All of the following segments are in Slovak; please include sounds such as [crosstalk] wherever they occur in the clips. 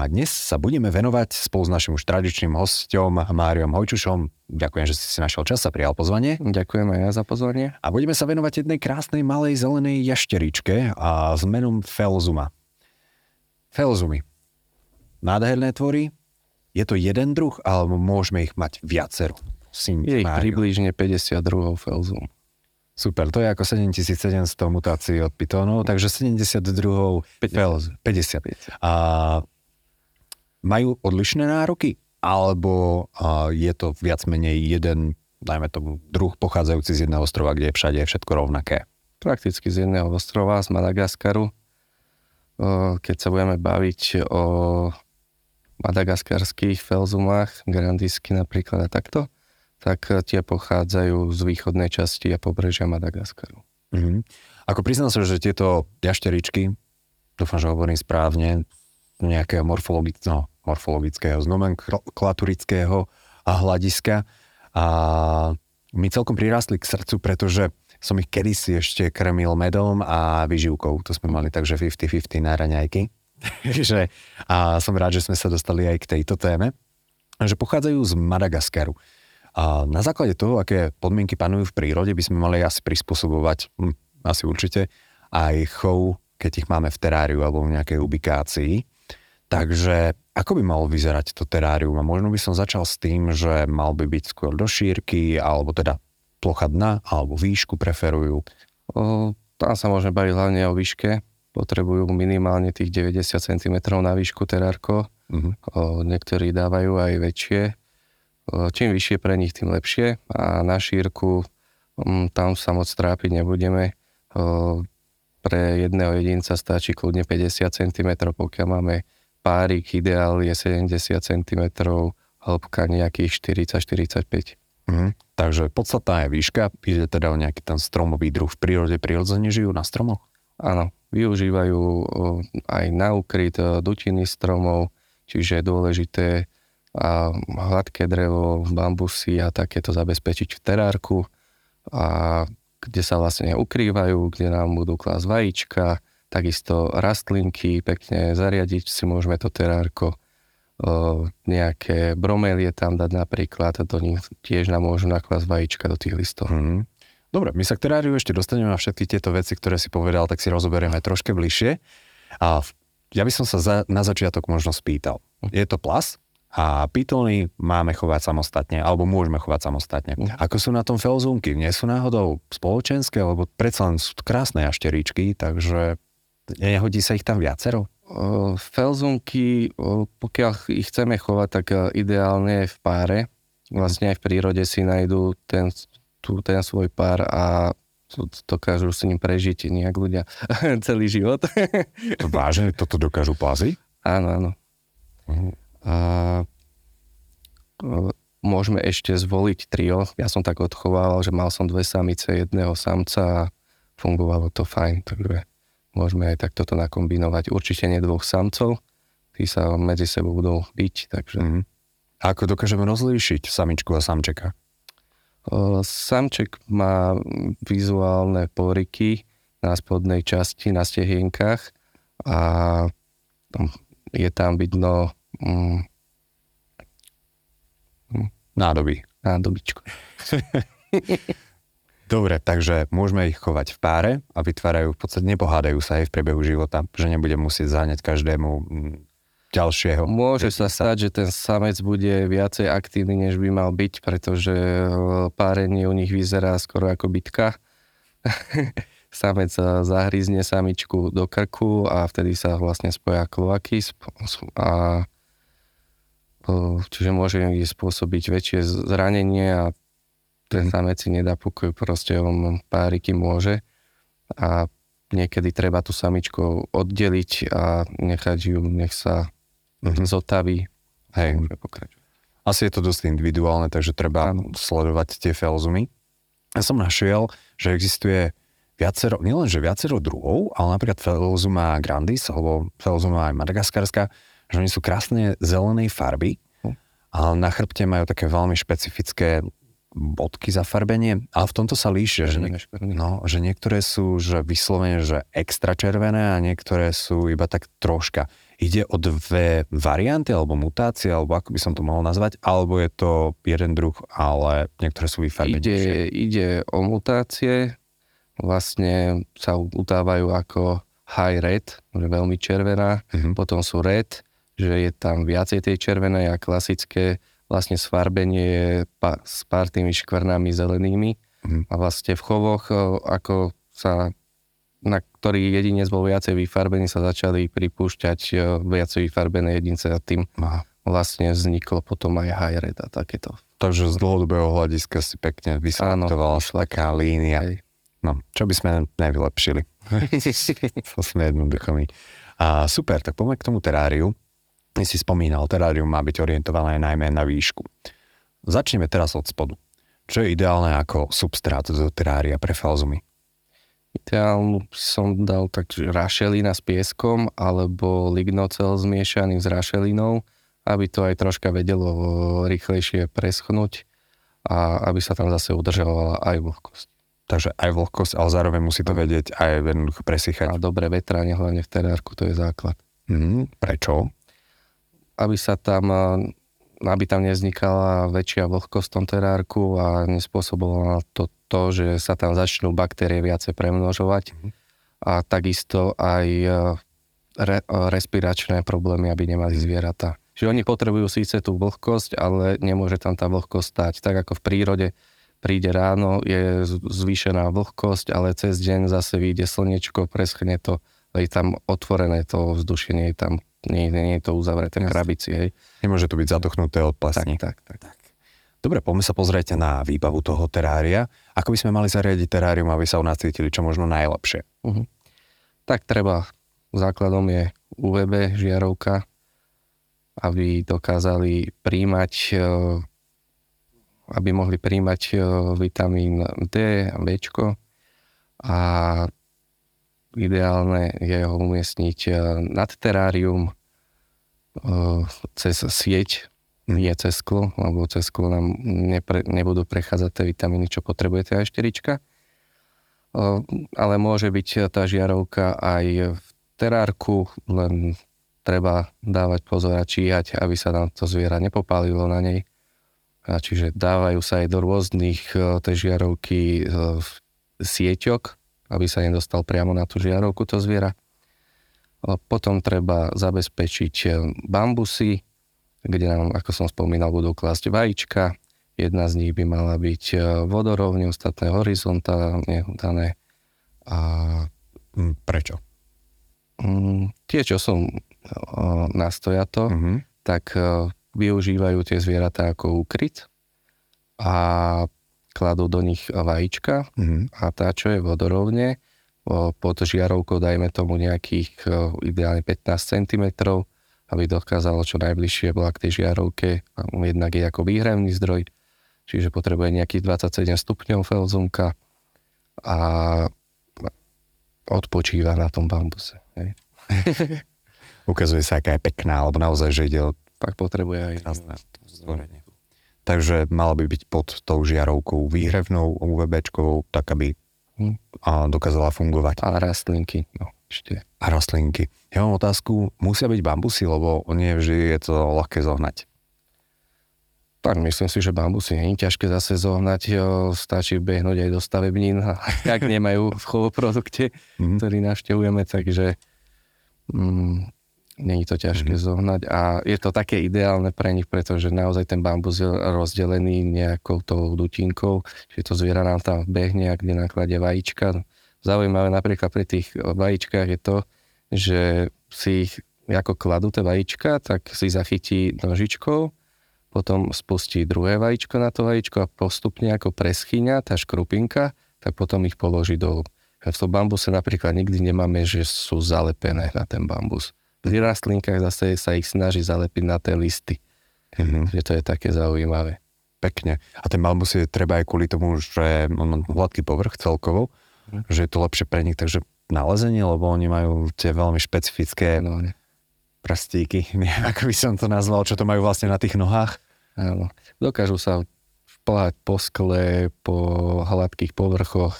No a dnes sa budeme venovať spolu s našim už tradičným hostom Máriom Hojčušom. Ďakujem, že si si našiel čas a prijal pozvanie. Ďakujem aj ja za pozvanie. A budeme sa venovať jednej krásnej malej zelenej jašteričke a s menom Felzuma. Felzumy. Nádherné tvory. Je to jeden druh, alebo môžeme ich mať viacero? Syn, je ich Mário. približne 50 druhov Felzum. Super, to je ako 7700 mutácií od pitónov, takže 70 druhov 50. 50. 50. A majú odlišné nároky? Alebo je to viac menej jeden, dajme tomu, druh pochádzajúci z jedného ostrova, kde je všade všetko rovnaké? Prakticky z jedného ostrova, z Madagaskaru. Keď sa budeme baviť o madagaskarských felzumách, grandisky napríklad a takto, tak tie pochádzajú z východnej časti a pobrežia Madagaskaru. Mm-hmm. Ako priznám sa, že tieto jašteričky, dúfam, že hovorím správne, nejakého morfologického, morfologického, z nomenklaturického hľadiska. A mi celkom prirástli k srdcu, pretože som ich kedysi ešte krmil medom a vyživkou. To sme mali takže 50-50 na raňajky. [laughs] že, a som rád, že sme sa dostali aj k tejto téme. Že pochádzajú z Madagaskaru. A na základe toho, aké podmienky panujú v prírode, by sme mali asi prispôsobovať, hm, asi určite, aj chov, keď ich máme v teráriu alebo v nejakej ubikácii. Takže ako by malo vyzerať to terárium? A možno by som začal s tým, že mal by byť skôr do šírky, alebo teda plocha dna, alebo výšku preferujú. O, tam sa môžeme baviť hlavne o výške. Potrebujú minimálne tých 90 cm na výšku terárko. Uh-huh. O, niektorí dávajú aj väčšie. O, čím vyššie pre nich, tým lepšie. A na šírku m, tam sa moc trápiť nebudeme. O, pre jedného jedinca stačí kľudne 50 cm, pokiaľ máme párik ideál je 70 cm, hĺbka nejakých 40-45. Mhm. Takže podstatná je výška, ide teda o nejaký ten stromový druh. V prírode prirodzene žijú na stromoch? Áno, využívajú aj na ukryt dutiny stromov, čiže je dôležité a hladké drevo, bambusy a takéto zabezpečiť v terárku a kde sa vlastne ukrývajú, kde nám budú klásť vajíčka, takisto rastlinky, pekne zariadiť si môžeme to terárko, o, nejaké bromelie tam dať napríklad, do nich tiež nám môžu naklásť vajíčka do tých listov. Mm-hmm. Dobre, my sa k teráriu ešte dostaneme na všetky tieto veci, ktoré si povedal, tak si rozoberieme troške bližšie. A ja by som sa za, na začiatok možno spýtal. Mhm. Je to plas? A pitóny máme chovať samostatne, alebo môžeme chovať samostatne. Mm. Ako sú na tom felzúnky? Nie sú náhodou spoločenské, lebo predsa len sú krásne jašteričky, takže Nehodí sa ich tam viacero? Felzunky, pokiaľ ich chceme chovať, tak e, ideálne je v páre. Vlastne aj v prírode si nájdú ten, tu, ten svoj pár a dokážu s ním prežiť nejak ľudia [laughs] celý život. Vážne, toto dokážu plazy? Áno, áno. Uh-huh. A, môžeme ešte zvoliť trio. Ja som tak odchovával, že mal som dve samice, jedného samca a fungovalo to fajn. Takže Môžeme aj takto to nakombinovať. Určite nie dvoch samcov, tí sa medzi sebou budú byť, takže... Mm. A ako dokážeme rozlíšiť samičku a samčeka? O, samček má vizuálne poryky na spodnej časti, na stehienkach a je tam vidno mm, nádoby. Nádobičko. [laughs] Dobre, takže môžeme ich chovať v páre a vytvárajú, v podstate nepohádajú sa aj v priebehu života, že nebude musieť záňať každému mm, ďalšieho. Môže sa stať, že ten samec bude viacej aktívny, než by mal byť, pretože e, párenie u nich vyzerá skoro ako bitka. [laughs] samec zahryzne samičku do krku a vtedy sa vlastne spoja kloaky a e, čiže môže spôsobiť väčšie zranenie a ten samec si nedá pokoj, proste on páriky môže a niekedy treba tú samičku oddeliť a nechať ju, nech sa mm-hmm. zotaví. Hej. Asi je to dosť individuálne, takže treba Áno. sledovať tie felzumy. Ja som našiel, že existuje viacero, nielenže viacero druhov, ale napríklad Felzuma grandis, alebo Felzuma aj madagaskarská, že oni sú krásne zelenej farby, Hm. ale na chrbte majú také veľmi špecifické bodky zafarbenie, ale v tomto sa líšia, že, niek- no, že niektoré sú že vyslovene, že extra červené a niektoré sú iba tak troška. Ide o dve varianty alebo mutácie, alebo ako by som to mohol nazvať, alebo je to jeden druh, ale niektoré sú vyfarbenejšie. Ide, ide o mutácie, vlastne sa utávajú ako high red, že veľmi červená, Mhm. potom sú red, že je tam viacej tej červenej a klasické vlastne sfarbenie je pa, s pár tými škvrnami zelenými Mhm. a vlastne v chovoch, o, ako sa na ktorý jedinec bol viacej vyfarbený, sa začali pripúšťať o, viacej vyfarbené jedince a tým Aha. vlastne vzniklo potom aj high red a takéto. Takže z dlhodobého hľadiska si pekne vysvetľovala vyšla taká línia. Hej. No, čo by sme nevylepšili. [laughs] To sme jednoduchými. A super, tak poďme k tomu teráriu. Si spomínal, terárium má byť orientované najmä na výšku. Začneme teraz od spodu. Čo je ideálne ako substrát do terária pre falzumy? Ideálnu som dal tak rašelina s pieskom alebo lignocel zmiešaný s rašelinou, aby to aj troška vedelo rýchlejšie preschnúť a aby sa tam zase udržovala aj vlhkosť. Takže aj vlhkosť, ale zároveň musí to vedieť aj jednoducho presychať. A dobré vetranie, hlavne v terárku, to je základ. Mm, prečo? Aby sa tam, aby tam nevznikala väčšia vlhkosť v tom terárku a nespôsobovala to to, že sa tam začnú baktérie viacej premnožovať a takisto aj eh, re, eh, respiračné problémy, aby nemali zvieratá. Že oni potrebujú síce tú vlhkosť, ale nemôže tam tá vlhkosť stať. Tak ako v prírode príde ráno, je zvýšená vlhkosť, ale cez deň zase vyjde slnečko, preschne to, je tam otvorené to vzdušie, nie je tam, nie, nie je to uzavreté v krabici, hej. Nemôže to byť zadochnuté od plesní. Tak, tak, tak. Dobre, poďme sa pozrieť na výbavu toho terária. Ako by sme mali zariadiť terárium, aby sa u nás cítili čo možno najlepšie? Tak treba, základom je UVB žiarovka, aby dokázali príjmať, e, aby mohli príjmať e, vitamín D a B. A ideálne je ho umiestniť e, nad terárium e, cez sieť, nie cez sklo, lebo cez sklo nám nepre, nebudú prechádzať tie vitamíny, čo potrebuje tá šterička. O, ale môže byť tá žiarovka aj v terárku, len treba dávať pozor a číhať, aby sa nám to zviera nepopálilo na nej. A čiže dávajú sa aj do rôznych tej žiarovky sieťok, aby sa nedostal priamo na tú žiarovku to zviera. Potom treba zabezpečiť e, bambusy, kde nám, ako som spomínal, budú klásť vajíčka, Jedna z nich by mala byť e, vodorovne, ostatné horizontálne dané. A Mm, prečo? mm, tie, čo som e, nastojato, Mhm. tak využívajú tie zvieratá ako úkryt a kladú do nich vajíčka Mhm. a tá, čo je vodorovne, pod žiarovkou dajme tomu nejakých ideálne 15 cm, aby dokázalo čo najbližšie bola k tej žiarovke. Jednak je ako výhrevný zdroj, čiže potrebuje nejakých 27 stupňov felzumka a odpočíva na tom bambuse. Hej. [laughs] Ukazuje sa, aká je pekná, alebo naozaj, že ide o Pak potrebuje aj stvorenie. Takže mala by byť pod tou žiarovkou výhrevnou UVBčkovou, tak aby Hm. a dokázala fungovať. a rastlinky. No, ešte. A rastlinky. Ja mám otázku, musia byť bambusy, lebo nie vždy je to ľahké zohnať. Tak myslím si, že bambusy nie je ťažké zase zohnať, stačí behnúť aj do stavebnín, ak nemajú v chovoprodukte, Mhm. ktorý navštevujeme, takže mm, je to ťažké Mhm. zohnať a je to také ideálne pre nich, pretože naozaj ten bambus je rozdelený nejakou tou dutinkou, že to zviera nám tam behne a kde nakladie vajíčka. Zaujímavé napríklad pri tých vajíčkach je to, že si ich ako kladú tie vajíčka, tak si zachytí nožičkou, potom spustí druhé vajíčko na to vajíčko a postupne ako preschýňa tá škrupinka, tak potom ich položí dolu. V tom bambuse napríklad nikdy nemáme, že sú zalepené na ten bambus. V rastlinkách zase sa ich snaží zalepiť na tie listy. Mhm. že to je také zaujímavé. Pekne. A ten malmus je treba aj kvôli tomu, že on má hladký povrch celkovo, Mhm. že je to lepšie pre nich, takže na lezenie, lebo oni majú tie veľmi špecifické No, ne. prstíky, [laughs] neviem, ako by som to nazval, čo to majú vlastne na tých nohách. Áno. Dokážu sa šplhať po skle, po hladkých povrchoch,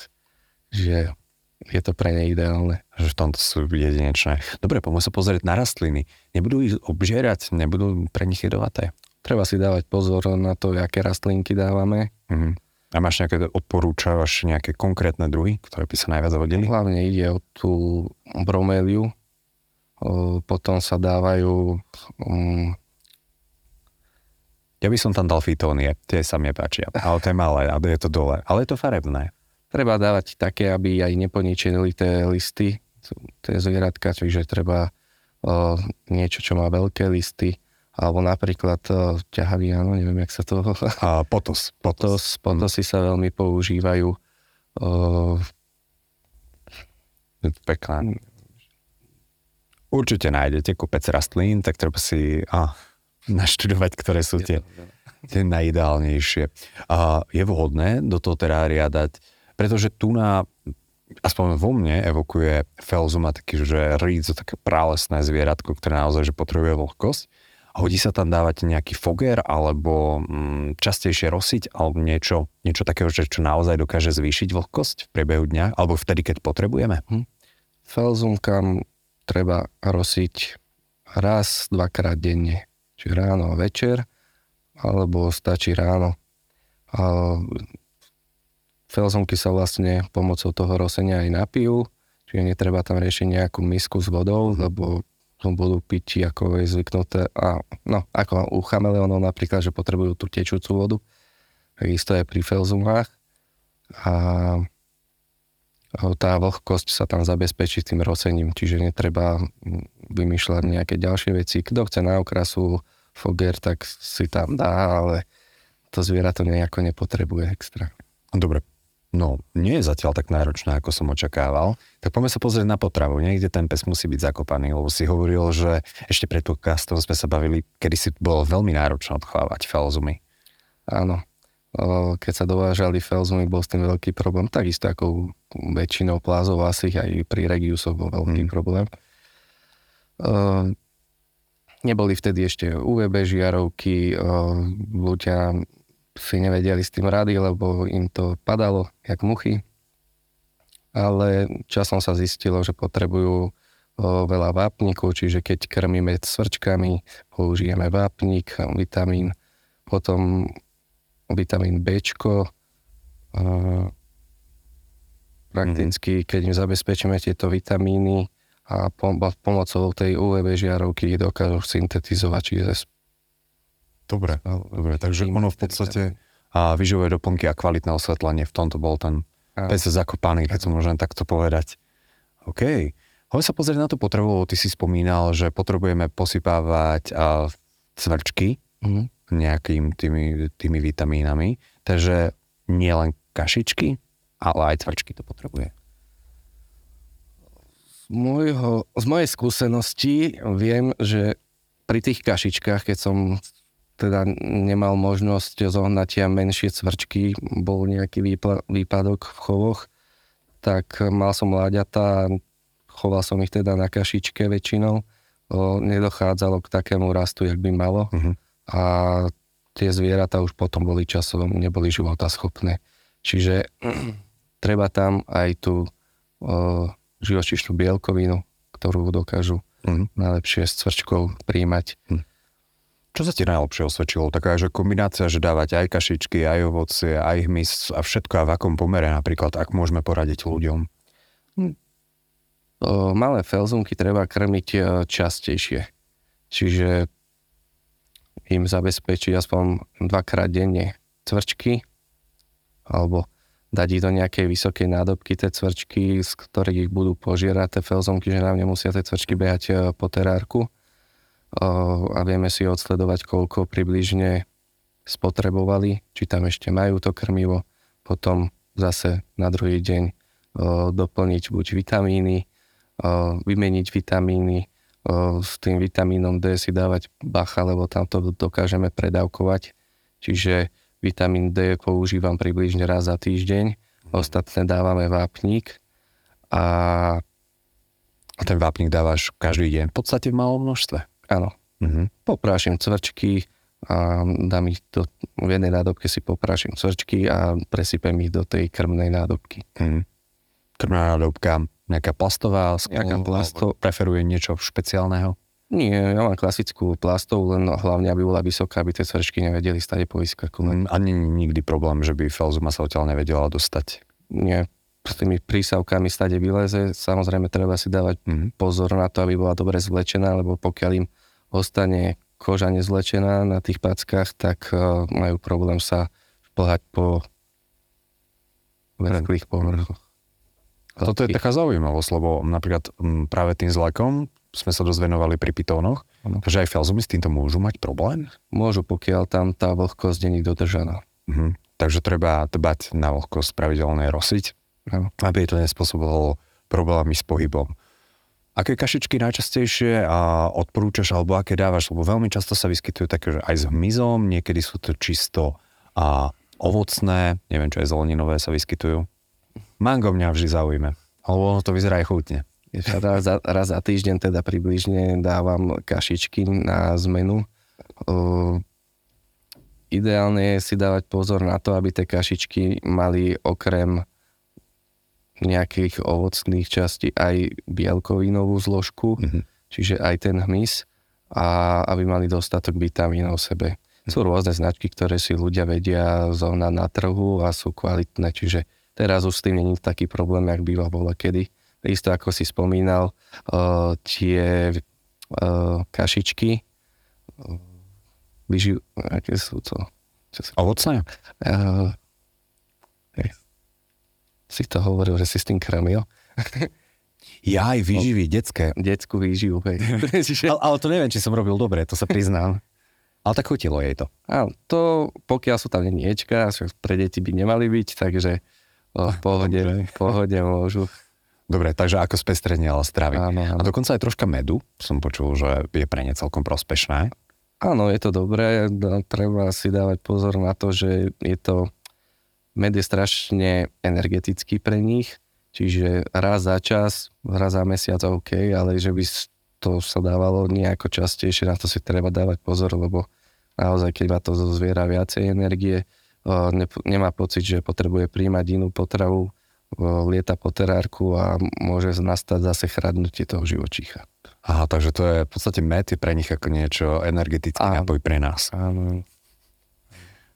že je to pre ne ideálne. že v tomto sú jedinečné. Dobre, poďme sa pozrieť na rastliny. Nebudú ich obžierať, nebudú pre nich jedovaté. Treba si dávať pozor na to, aké rastlinky dávame. Mhm. A máš nejaké, odporúčavaš nejaké konkrétne druhy, ktoré by sa najviac hodili? Hlavne ide o tú broméliu. O, Potom sa dávajú um, Ja by som tam dal fitónie, tie sa mi páčia. Ale to je malé, a je to dole. Ale je to farebné. Treba dávať také, aby aj neponičili tie listy, tie zvieratka, čiže treba o, niečo, čo má veľké listy, alebo napríklad o, ťahavý, áno, neviem, jak sa to... A potos. Potos, potosy sa veľmi používajú. O, pekné. Určite nájdete kopec rastlín, tak treba si a, naštudovať, ktoré sú tie, tie najideálnejšie. A je vhodné do toho terária dať, pretože tu na, aspoň vo mne evokuje Felzuma taký, že rídzo, také pralesné zvieratko, ktoré naozaj že potrebuje vlhkosť. Hodí sa tam dávať nejaký foger, alebo mm, častejšie rosiť, alebo niečo, niečo takého, že čo naozaj dokáže zvýšiť vlhkosť v priebehu dňa, alebo vtedy, keď potrebujeme. Felzumkam treba rosiť raz, dvakrát denne. Či ráno a večer, alebo stačí ráno. A felzumky sa vlastne pomocou toho rosenia aj napijú, čiže netreba tam riešiť nejakú misku s vodou, lebo to budú piť, ako je zvyknuté. A, no, ako u chameleónov napríklad, že potrebujú tú tečúcu vodu. Takisto je pri felzumách. A tá vlhkosť sa tam zabezpečí tým rosením, čiže netreba vymýšľať nejaké ďalšie veci. Kto chce na okrasu foger, tak si tam dá, ale to zviera to nejako nepotrebuje extra. Dobre, no nie je zatiaľ tak náročná, ako som očakával. Tak poďme sa pozrieť na potravu. Niekde ten pes musí byť zakopaný, lebo si hovoril, že ešte pred podcastom sme sa bavili, kedy si bolo veľmi náročné odchovávať felzumy. Áno, keď sa dovážali felzumy, bol s tým veľký problém, takisto ako väčšinou plázov asi aj pri regiusoch bol veľký Mm. problém. Neboli vtedy ešte UVB žiarovky, ľudia si nevedeli s tým rady, lebo im to padalo jak muchy. Ale časom sa zistilo, že potrebujú veľa vápniku, čiže keď krmíme svrčkami, použijeme vápnik, vitamín, potom vitamín B. Prakticky, keď im zabezpečíme tieto vitamíny a pom- pomocou tej UVB žiarovky dokážu syntetizovať, čiže Dobre, dobre, takže ono v podstate a vyživové doplnky a kvalitné osvetlenie, v tomto bol ten pes zakopaný, keď som môžem takto povedať. OK. Poďme sa pozrieť na tú potrebu, lebo ty si spomínal, že potrebujeme posypávať a, cvrčky Mhm. nejakým tými, tými vitamínami, takže nie len kašičky, ale aj cvrčky to potrebuje. Z, môjho, z mojej skúsenosti viem, že pri tých kašičkách, keď som teda nemal možnosť zohnať ja menšie cvrčky, bol nejaký výpla, výpadok v chovoch, tak mal som mláďata, choval som ich teda na kašičke väčšinou, o, nedochádzalo k takému rastu, jak by malo Mhm. a tie zvieratá už potom boli časom, neboli životaschopné. Čiže [clears throat] treba tam aj tú o, živočišnú bielkovinu, ktorú dokážu Mhm. najlepšie s cvrčkou príjmať. Čo sa ti najlepšie osvedčilo? Taká, že kombinácia, že dávať aj kašičky, aj ovocie, aj hmyz a všetko a v akom pomere napríklad, ak môžeme poradiť ľuďom. O, malé felzunky treba krmiť e, častejšie. Čiže im zabezpečiť aspoň dvakrát denne cvrčky alebo dať ich do nejakej vysokej nádobky tie cvrčky, z ktorých ich budú požierať tie felzonky, že nám nemusia tie cvrčky behať e, po terárku. O, a vieme si odsledovať, koľko približne spotrebovali, či tam ešte majú to krmivo. Potom zase na druhý deň o, doplniť buď vitamíny, o, vymeniť vitamíny, s tým vitamínom D si dávať bacha, lebo tam to dokážeme predávkovať. Čiže vitamín D používam približne raz za týždeň, ostatné dávame vápnik a... A ten vápnik dávaš každý deň v podstate v malom množstve. Áno. Mhm. Poprášim cvrčky a dám ich do, v jednej nádobke si poprášim cvrčky a presypem ich do tej krmnej nádobky. Mhm. Krmná nádobka, nejaká plastová, Nejaká plasto- preferuje niečo špeciálneho? Nie, ja mám klasickú plastovú, len hlavne, aby bola vysoká, aby tie cvrčky nevedeli stade povyskakovať. Mm, A nie nikdy problém, že by Felzuma sa odtiaľ nevedela dostať. Nie, s tými prísavkami stade vyleze. Samozrejme, treba si dávať Mhm. pozor na to, aby bola dobre zvlečená, lebo pokiaľ im ostane koža nezvlečená na tých packách, tak uh, majú problém sa šplhať po vrchlých povrchoch. A toto je taká zaujímavosť, lebo napríklad práve tým zlakom sme sa dozvenovali pri pitónoch, že aj Felzumy s týmto môžu mať problém. Môžu, pokiaľ tam tá vlhkosť není dodržaná. Mhm. Takže treba dbať na vlhkosť pravidelne rosiť, aby to nespôsobovalo problémy s pohybom. Aké kašičky najčastejšie a odporúčaš, alebo aké dávaš? Lebo veľmi často sa vyskytujú také, že aj s hmyzom, niekedy sú to čisto a ovocné, neviem, čo aj zeleninové sa vyskytujú. Mango mňa vždy zaujíme, alebo ono to vyzerá aj chutne. Raz za, raz za týždeň teda približne dávam kašičky na zmenu. Uh, ideálne je si dávať pozor na to, aby tie kašičky mali okrem nejakých ovocných častí aj bielkovinovú zložku, Mhm. čiže aj ten hmyz a aby mali dostatok vitamínov v sebe. Sú rôzne značky, ktoré si ľudia vedia zohnať na trhu a sú kvalitné, čiže teraz už s tým není taký problém, jak býva bola kedy. Isto ako si spomínal, uh, tie uh, kašičky, uh, vyživ... aké sú to? Čo sa... Ovocné? Uh. Si to hovoril, že si s tým krmil. [laughs] Ja aj výživy, detské. Detskú výživu, hej. [laughs] Ale, ale to neviem, či som robil dobre, to sa priznám. Ale tak chutilo jej to. áno, to, pokiaľ sú tam niečka, pre deti by nemali byť, takže v pohode, Dobre. pohode môžu. Dobre, takže ako spestrenie, ale stravy. Áno, A áno. dokonca aj troška medu, som počul, že je pre ne celkom prospešné. Áno, je to dobré, no, treba si dávať pozor na to, že je to, med je strašne energetický pre nich, čiže raz za čas, raz za mesiac OK, ale že by to sa dávalo nejako častejšie, na to si treba dávať pozor, lebo naozaj, keď má to zo zviera viacej energie, ne, nemá pocit, že potrebuje príjmať inú potravu, lieta po terárku a môže nastať zase chradnutie toho živočícha. Aha, takže to je v podstate med je pre nich ako niečo energetický Áno. nápoj pre nás. Áno.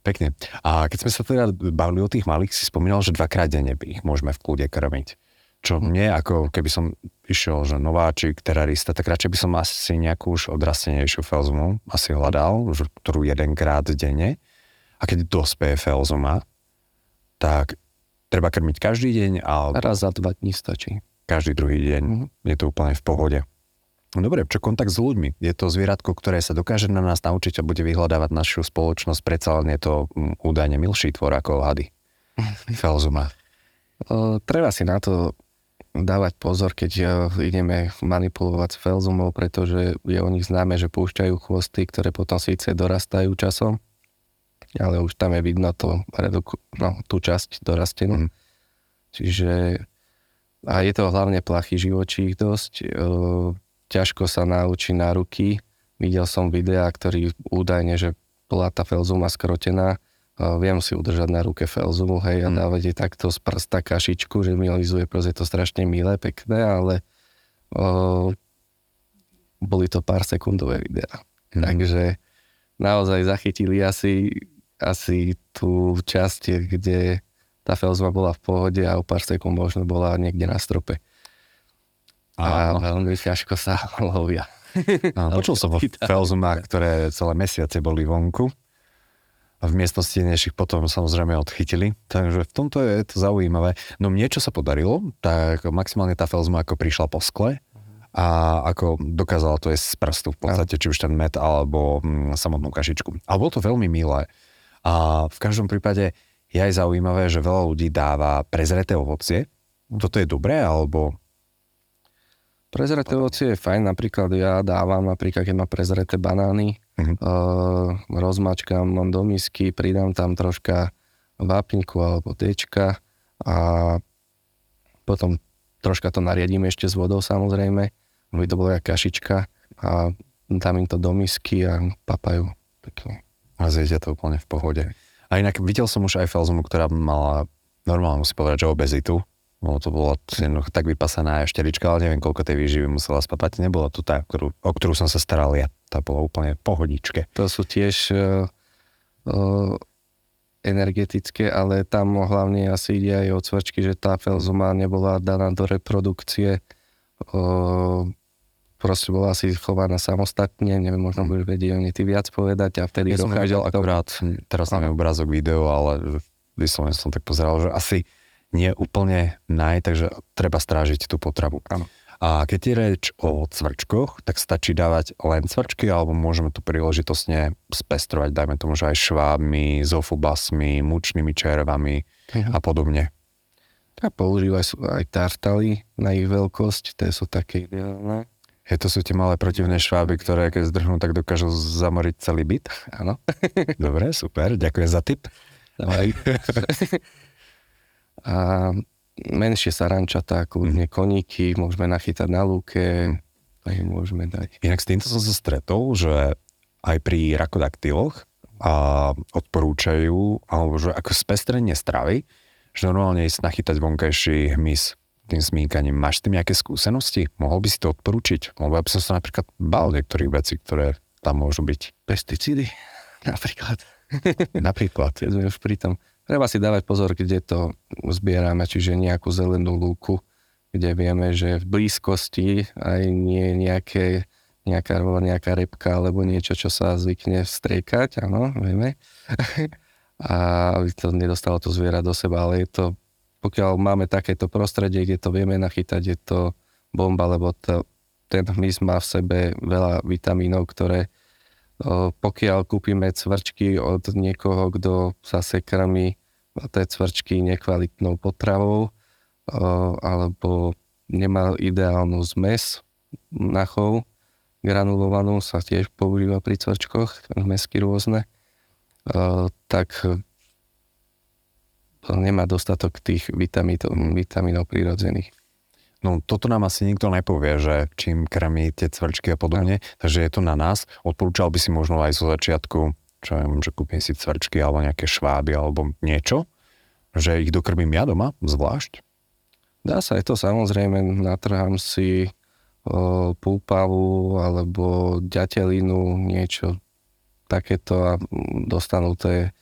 Pekne. A keď sme sa teda bavili o tých malých, si spomínal, že dvakrát denne ich môžeme v kľude krmiť. Čo mne, ako keby som išiel, že nováčik, terarista, tak radšej by som asi nejakú už odrastenejšiu felzumu asi hľadal, ktorú jedenkrát denne. A keď dospeje felzuma, tak treba krmiť každý deň, alebo Raz za dva dní stačí. každý druhý deň. Mhm. Je to úplne v pohode. No Dobre, čo kontakt s ľuďmi? Je to zvieratko, ktoré sa dokáže na nás naučiť a bude vyhľadávať našu spoločnosť. Predsa len je to mm, údajne milší tvor ako hady. [laughs] Felzuma. Treba si na to dávať pozor, keď o, ideme manipulovať s felzumou, pretože je o nich známe, že púšťajú chvosty, ktoré potom síce dorastajú časom, ale už tam je vidno to, no, tú časť dorastenú. Mhm. Čiže a je to hlavne plachý živočích dosť. Ťažko sa naučí na ruky. Videl som videá, ktorý údajne, že bola tá felzuma skrotená, a viem si udržať na ruke felzumu, hej, a Mm. dávať jej takto z prsta kašičku, že mi lizuje, proste je to strašne milé, pekné, ale o, boli to pár sekundové videá. Mhm. Takže naozaj zachytili asi, asi tú časť, kde tá felzuma bola v pohode a o pár sekúnd možno bola niekde na strope. A Áno. veľmi ťažko sa [laughs] lovia. Áno, počul som o [laughs] felzumách, ktoré celé mesiace boli vonku a v miestnosti tenejších potom samozrejme odchytili. Takže v tomto je to zaujímavé. No mne, čo sa podarilo, tak maximálne tá felzuma ako prišla po skle a ako dokázala to jesť z prstu v podstate, či už ten med alebo mm, samotnú kašičku. Ale bolo to veľmi milé. A v každom prípade je aj zaujímavé, že veľa ľudí dáva prezreté ovocie. Toto je dobré, alebo Prezreté ovocie je fajn, napríklad ja dávam, napríklad keď má prezreté banány, Mhm. uh, rozmačkám mám do misky, pridám tam troška vápniku alebo tečka a potom troška to nariadím ešte s vodou samozrejme, aby to bola kašička a dám im to do misky a papajú pekne. A zjedia to úplne v pohode. A inak videl som už aj Felzumu, ktorá mala normálne musím povedať, že obezitu. No to jednoducho tak vypasaná ešterička, ale neviem, koľko tej výživy musela spapať. Nebola to tá, ktorú, o ktorú som sa staral ja. Tá bola úplne pohodičke. To sú tiež uh, uh, energetické, ale tam hlavne asi ide aj o cvrčky, že tá felzuma nebola daná do reprodukcie. Uh, proste bola asi chovaná samostatne, neviem, možno budeš vedieť o ty viac povedať a vtedy Ja som videl akurát, teraz neviem obrázok, video, ale vyslovene som tak pozeral, že asi nie úplne naj, takže treba strážiť tú potravu. Áno. A keď je reč o cvrčkoch, tak stačí dávať len cvrčky, alebo môžeme to príležitosne spestrovať, dajme tomu, že aj švábmi, zofubasmi, mučnými červami a podobne. Tak používaj sú aj tartaly na ich veľkosť, tie sú také ideálne. Je to sú tie malé protivné šváby, ktoré keď zdrhnú, tak dokážu zamoriť celý byt. Áno. [laughs] Dobre, super, ďakujem za tip. [laughs] A menšie sarančatá, kľudne koníky, môžeme nachytať na lúke, aj môžeme dať. Inak s týmto som sa stretol, že aj pri rakodaktyloch a odporúčajú, alebo že ako spestrenie stravy, že normálne ísť nachytať vonkajší hmyz tým smíkaním. Máš s tým nejaké skúsenosti? Mohol by si to odporúčiť? Lebo ja by som sa napríklad bál niektorých vecí, ktoré tam môžu byť. Pesticídy napríklad. Napríklad. [laughs] Keď sme už pri tom. Treba si dávať pozor, kde to zbierame, čiže nejakú zelenú lúku, kde vieme, že v blízkosti aj nie nejaké, nejaká, nejaká repka alebo niečo, čo sa zvykne vstriekať, áno, vieme. [laughs] A aby to nedostalo to zviera do seba, ale je to, pokiaľ máme takéto prostredie, kde to vieme nachytať, je to bomba, lebo to, ten hmyz má v sebe veľa vitamínov, ktoré pokiaľ kúpime cvrčky od niekoho, kto zase krmi tie cvrčky nekvalitnou potravou, alebo nemá ideálnu zmes na chov, granulovanú sa tiež používa pri cvrčkoch, zmesky rôzne, tak nemá dostatok tých vitamínov, vitamínov prírodzených. No toto nám asi nikto nepovie, že čím krmí tie cvrčky a podobne, takže je to na nás. Odporúčal by si možno aj zo začiatku, čo ja viem, že kúpim si cvrčky alebo nejaké šváby alebo niečo, že ich dokrmím ja doma, zvlášť. Dá sa aj to samozrejme, natrhám si o, púpavu alebo ďatelinu, niečo takéto a dostanú tie,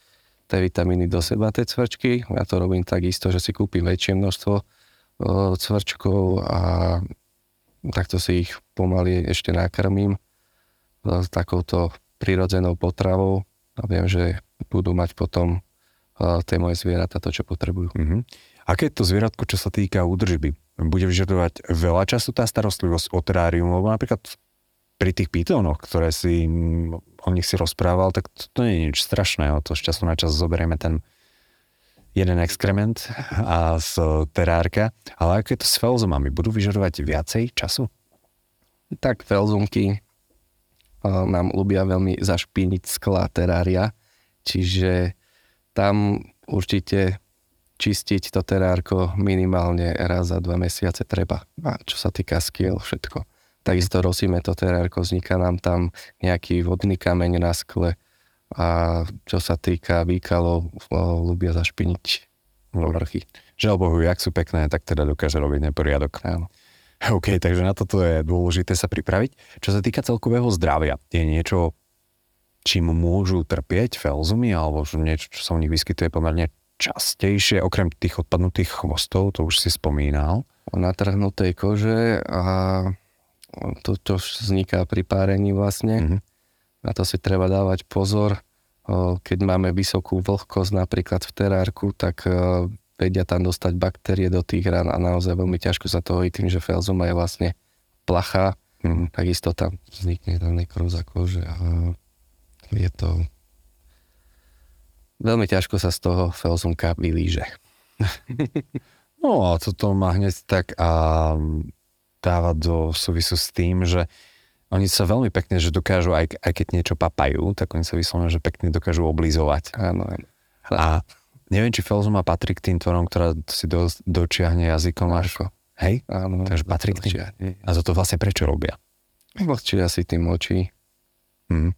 tie vitamíny do seba, tie cvrčky. Ja to robím takisto, že si kúpim väčšie množstvo cvrčkov a takto si ich pomaly ešte nakrmím takouto prirodzenou potravou a viem, že budú mať potom tie moje zvieratá to, čo potrebujú. Mhm. Aké je to zvieratko, čo sa týka údržby? Bude vyžadovať veľa času tá starostlivosť o terárium, lebo napríklad pri tých pytónoch, ktoré si mm, o nich si rozprával, tak to, to nie je nič strašného. To z času na čas zoberieme ten jeden exkrement a z terárka. Ale ako je to s felzomami? Budú vyžadovať viacej času? Tak felzumky a, nám ľubia veľmi zašpiniť sklá terária, čiže tam určite čistiť to terárko minimálne raz za dva mesiace treba. A čo sa týka skiel, všetko. Takisto rosíme to terárko, vzniká nám tam nejaký vodný kameň na skle a čo sa týka výkalov, ľubia zašpiniť povrchy. Žiaľ Bohu, jak sú pekné, tak teda dokáže robiť neporiadok. Áno. OK, takže na toto je dôležité sa pripraviť. Čo sa týka celkového zdravia, je niečo, čím môžu trpieť felzumy, alebo niečo, čo sa u nich vyskytuje pomerne častejšie, okrem tých odpadnutých chvostov, to už si spomínal. o natrhnutej kože a to, čo vzniká pri párení vlastne. Mhm. Na to si treba dávať pozor. Keď máme vysokú vlhkosť napríklad v terárku, tak vedia tam dostať baktérie do tých rán a naozaj veľmi ťažko sa to hojí tým, že felzuma je vlastne plachá. Mhm. Takisto tam vznikne tam nekróza kože a je to veľmi ťažko sa z toho felzumka vylíže. [laughs] No a toto má hneď tak a dávať do súvisu s tým, že oni sa veľmi pekne, že dokážu, aj, aj keď niečo papajú, tak oni sa vyslovene, že pekne dokážu oblízovať. Áno. A neviem, či Felzuma patrí k tým tvorom, ktorá si do, dočiahne jazykom až. Hej? Áno. Takže patrí k tým. A toto vlastne prečo robia? Vlhčia si tým oči. Hm.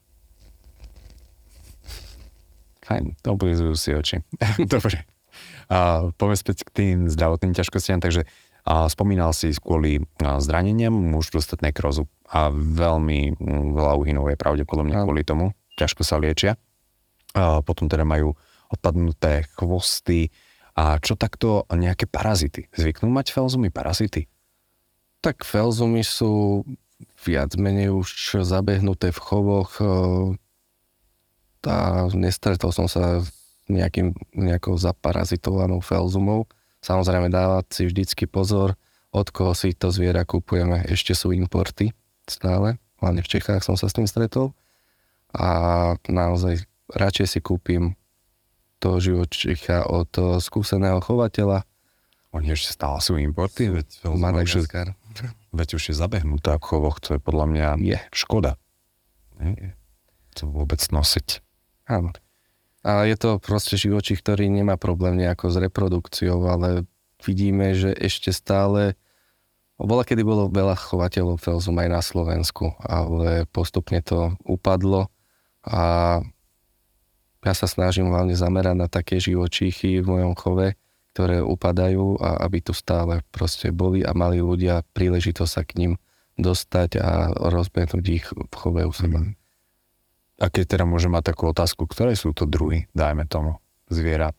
Fajn, oblizujú si oči. [laughs] Dobre. A poďme späť k tým zdravotným ťažkostiam, takže a spomínal si kvôli zraneniam môžu dostať nekrozu a veľmi veľa uhynov je pravdepodobne kvôli tomu, ťažko sa liečia. A potom teda majú odpadnuté chvosty a čo takto nejaké parazity? Zvyknú mať felzumy parazity? Tak felzumy sú viac menej už zabehnuté v chovoch. e, A nestretol som sa nejakým, nejakou zaparazitovanou felzumou. Samozrejme dávať si vždycky pozor, od koho si to zviera kupujeme. Ešte sú importy stále, hlavne v Čechách som sa s tým stretol. A naozaj radšej si kúpim toho živočicha od skúseného chovateľa, Oni ešte stále sú importy, veď je- Madagaskar. [laughs] veď už je zabehnutá v chovoch, to je podľa mňa Je. škoda. Nie? To vôbec nosiť. Áno. A je to proste živočích, ktorý nemá problém nejako s reprodukciou, ale vidíme, že ešte stále bola, kedy bolo veľa chovateľov Felzum aj na Slovensku, ale postupne to upadlo a ja sa snažím hlavne zamerať na také živočíchy v mojom chove, ktoré upadajú a aby tu stále proste boli a mali ľudia príležitosť sa k ním dostať a rozbehnúť ich v chove u seba. Mhm. A keď teda môžem mať takú otázku, ktoré sú to druhy, dajme tomu, zvierat?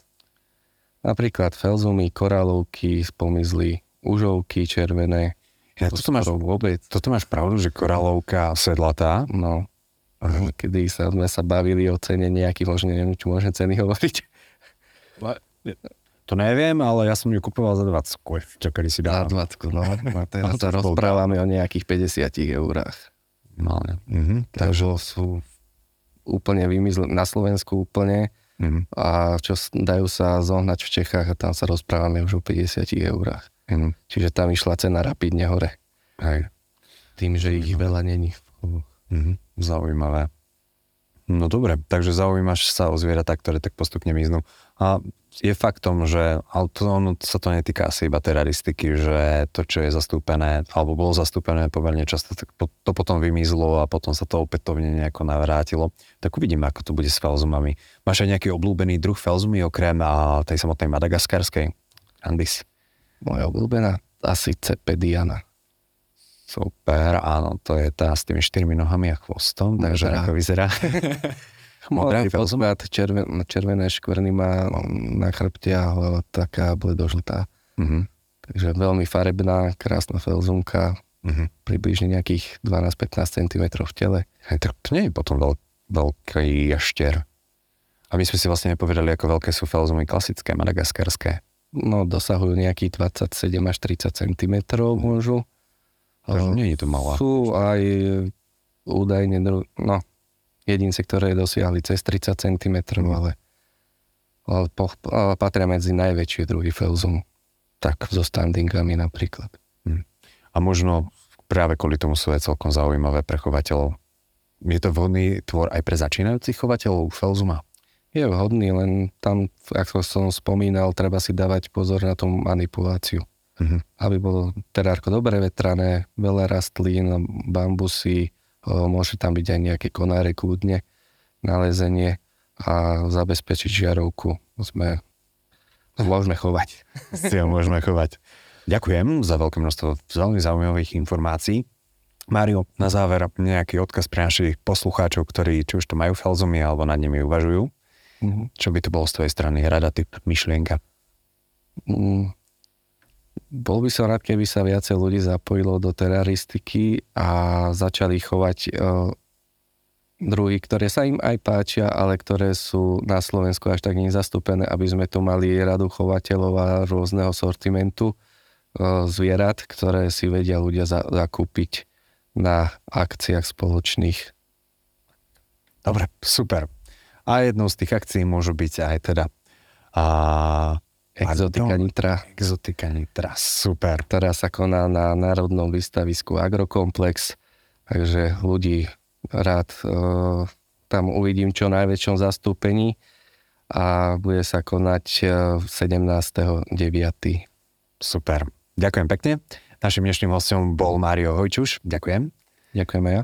Napríklad felzumy, koralovky, spomizly, užovky červené. Ja, toto, máš, vôbec. toto máš pravdu, že koralovka sedlatá. No, kedy sa, sme sa bavili o cene nejakých, možno neviem, či môžem ceny hovoriť. To neviem, ale ja som ju kupoval za 20 koj, čo kedy si Za dal. 20, no. A teraz to sa [laughs] rozprávame o nejakých 50 eurách. No, takže, Takže sú úplne vymizli, na Slovensku úplne mhm, a čo dajú sa zohnať v Čechách a tam sa rozprávame už o 50 eurách. mhm, Čiže tam išla cena rapidne hore. hej, Tým, že ich veľa není. mhm, zaujímavé. No dobre, takže zaujímaš sa o zvieratá, ktoré tak postupne miznú. A je faktom, že ale to, ono, sa to netýka asi iba teraristiky, že to, čo je zastúpené, alebo bolo zastúpené pomerne často, tak po, to potom vymizlo a potom sa to opätovne nejako navrátilo. Tak uvidíme, ako to bude s felzumami. Máš aj nejaký obľúbený druh felzumy okrem a tej samotnej madagaskarskej? Andis. Moja obľúbená asi cepediana. Super, áno, to je tá s tými štyrmi nohami a chvostom, takže ako vyzerá. [laughs] Modrý pozbát, červen, červené škvrny má na chrbte a hlava taká bledožltá. Mhm, Takže veľmi farebná, krásna felzumka, mhm. približne nejakých 12-15 cm v tele. Hej, tak to nie je potom veľ, veľký jašter. A my sme si vlastne nepovedali, ako veľké sú felzumy klasické, madagaskarské. No, dosahujú nejakých 27 až 30 cm môžu. Takže nie je to malá. Sú aj údajne, no, jedince, ktoré dosiahli cez 30 cm, ale, ale, po, ale patria medzi najväčšie druhy felzumu. Tak so standingami napríklad. A možno práve kvôli tomu sú aj celkom zaujímavé pre chovateľov. Je to vhodný tvor aj pre začínajúcich chovateľov felzuma? Je vhodný, len tam, ako som spomínal, treba si dávať pozor na tú manipuláciu. Mhm. Aby bolo terárko dobre vetrané, veľa rastlín, bambusy, môže tam byť aj nejaké konáre kľudne na lezenie a zabezpečiť žiarovku. Sme, môžeme chovať. [laughs] Si ho môžeme chovať. Ďakujem za veľké množstvo veľmi zaujímavých informácií. Mário, na záver nejaký odkaz pre našich poslucháčov, ktorí či už to majú felzumy alebo nad nimi uvažujú. Mhm. Čo by to bolo z tvojej strany? Rada, typ, myšlienka. Mm, Bol by som rád, keby sa viacej ľudí zapojilo do teraristiky a začali chovať e, druhy, ktoré sa im aj páčia, ale ktoré sú na Slovensku až tak nezastúpené, aby sme tu mali radu chovateľov a rôzneho sortimentu e, zvierat, ktoré si vedia ľudia za, zakúpiť na akciách spoločných. Dobre, super. A jednou z tých akcií môžu byť aj teda a Exotika Pardon. Nitra, Exotika Nitra, super. ktorá sa koná na Národnom výstavisku Agrokomplex, takže ľudí rád e, tam uvidím čo najväčšom zastúpení a bude sa konať e, 17.9. Super. Ďakujem pekne. Našim dnešným hostom bol Mário Hojčuš. Ďakujem. Ďakujem aj ja.